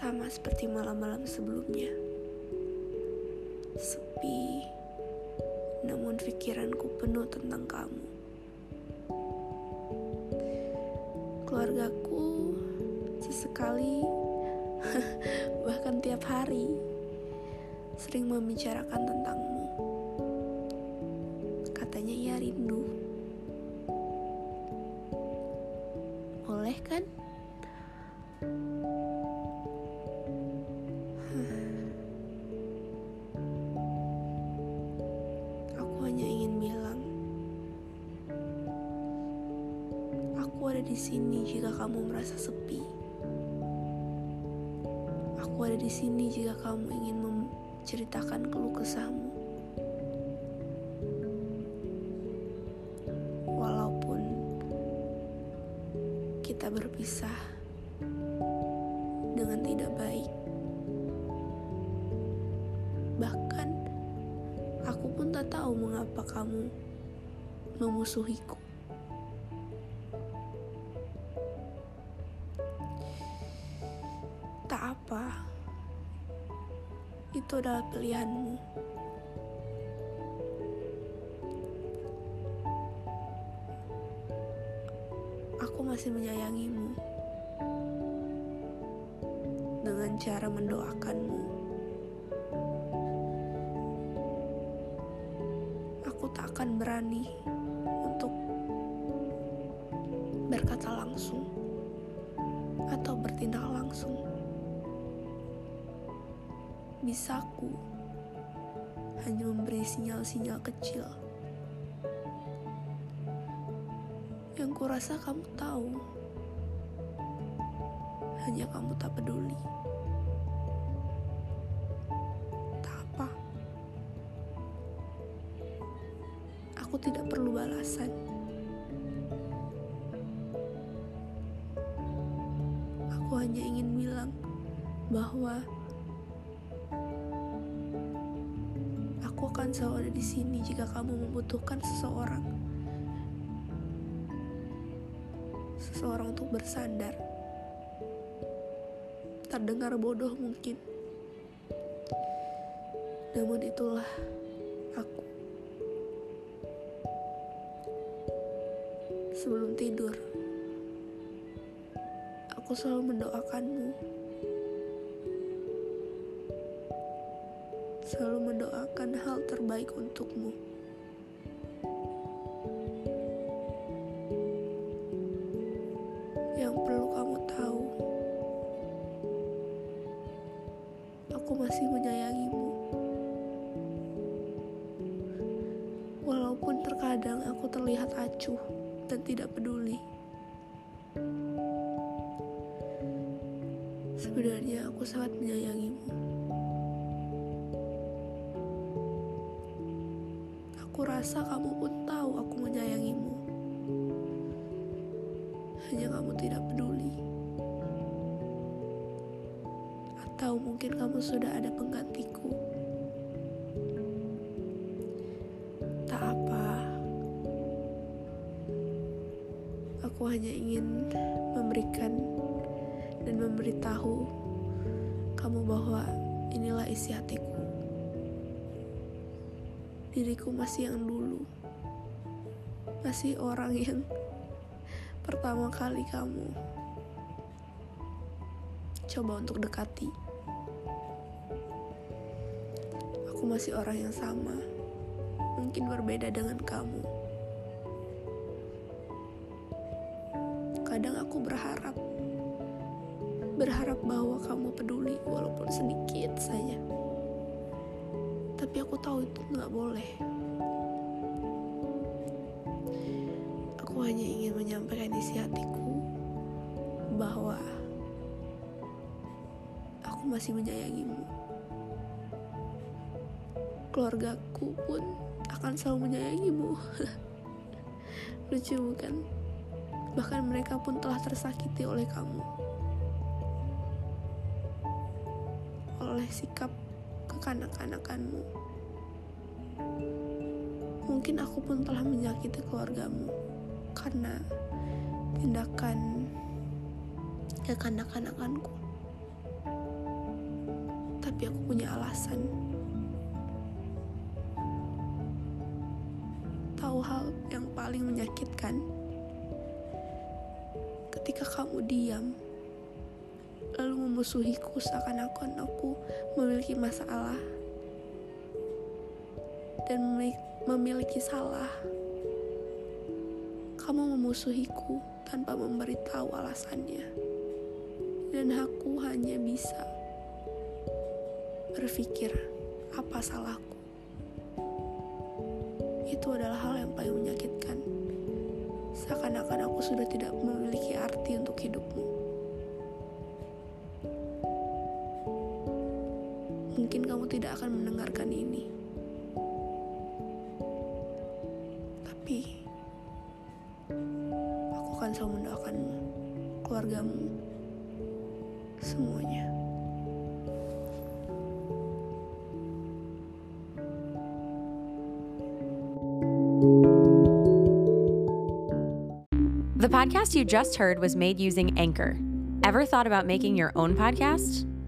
Sama seperti malam-malam sebelumnya. Sepi, namun pikiranku penuh tentang kamu. Keluargaku sesekali, bahkan tiap hari, sering membicarakan tentangmu. Katanya ia rindu. Boleh kan? Aku ada di sini jika kamu merasa sepi. Aku ada di sini jika kamu ingin menceritakan keluh kesahmu. Walaupun kita berpisah dengan tidak baik. Bahkan aku pun tak tahu mengapa kamu memusuhiku. Itu adalah pilihanmu. Aku masih menyayangimu dengan cara mendoakanmu. Aku tak akan berani untuk berkata langsung atau bertindak langsung. Bisaku hanya memberi sinyal-sinyal kecil yang kurasa kamu tahu, hanya kamu tak peduli. Tak apa, aku tidak perlu balasan. Aku hanya ingin bilang bahwa akan selalu ada di sini jika kamu membutuhkan seseorang. Seseorang untuk bersandar. Terdengar bodoh mungkin. Namun itulah aku. Sebelum tidur, aku selalu mendoakanmu. Selalu mendoakan hal terbaik untukmu. Yang perlu kamu tahu, aku masih menyayangimu. Walaupun terkadang aku terlihat acuh dan tidak peduli. Sebenarnya aku sangat menyayangimu. Rasa kamu pun tahu aku menyayangimu. Hanya kamu tidak peduli. Atau mungkin kamu sudah ada penggantiku. Tak apa. Aku hanya ingin memberikan dan memberitahu kamu bahwa inilah isi hatiku. Diriku masih yang dulu. Masih orang yang pertama kali kamu coba untuk dekati. Aku masih orang yang sama, mungkin berbeda dengan kamu. Kadang aku berharap, berharap bahwa kamu peduli walaupun sedikit saja. Tapi aku tahu itu nggak boleh. Aku hanya ingin menyampaikan isi hatiku bahwa aku masih menyayangimu. Keluargaku pun akan selalu menyayangimu. Lucu bukan? Bahkan mereka pun telah tersakiti oleh kamu. Oleh sikap kekanak-kanakanmu. Mungkin aku pun telah menyakiti keluargamu karena tindakan kekanak-kanakanku. tapi aku punya alasan. Tahu hal yang paling menyakitkan? Ketika kamu diam, lalu memusuhiku seakan-akan aku memiliki masalah dan memiliki salah. Kamu memusuhiku tanpa memberitahu alasannya, dan aku hanya bisa berpikir apa salahku. Itu adalah hal yang paling menyakitkan. Seakan-akan aku sudah tidak memiliki arti untuk hidupmu. Mungkin kamu tidak akan mendengarkan ini. Tapi aku akan selalu mendoakanmu, keluargamu, semuanya. The podcast you just heard was made using Anchor. Ever thought about making your own podcast?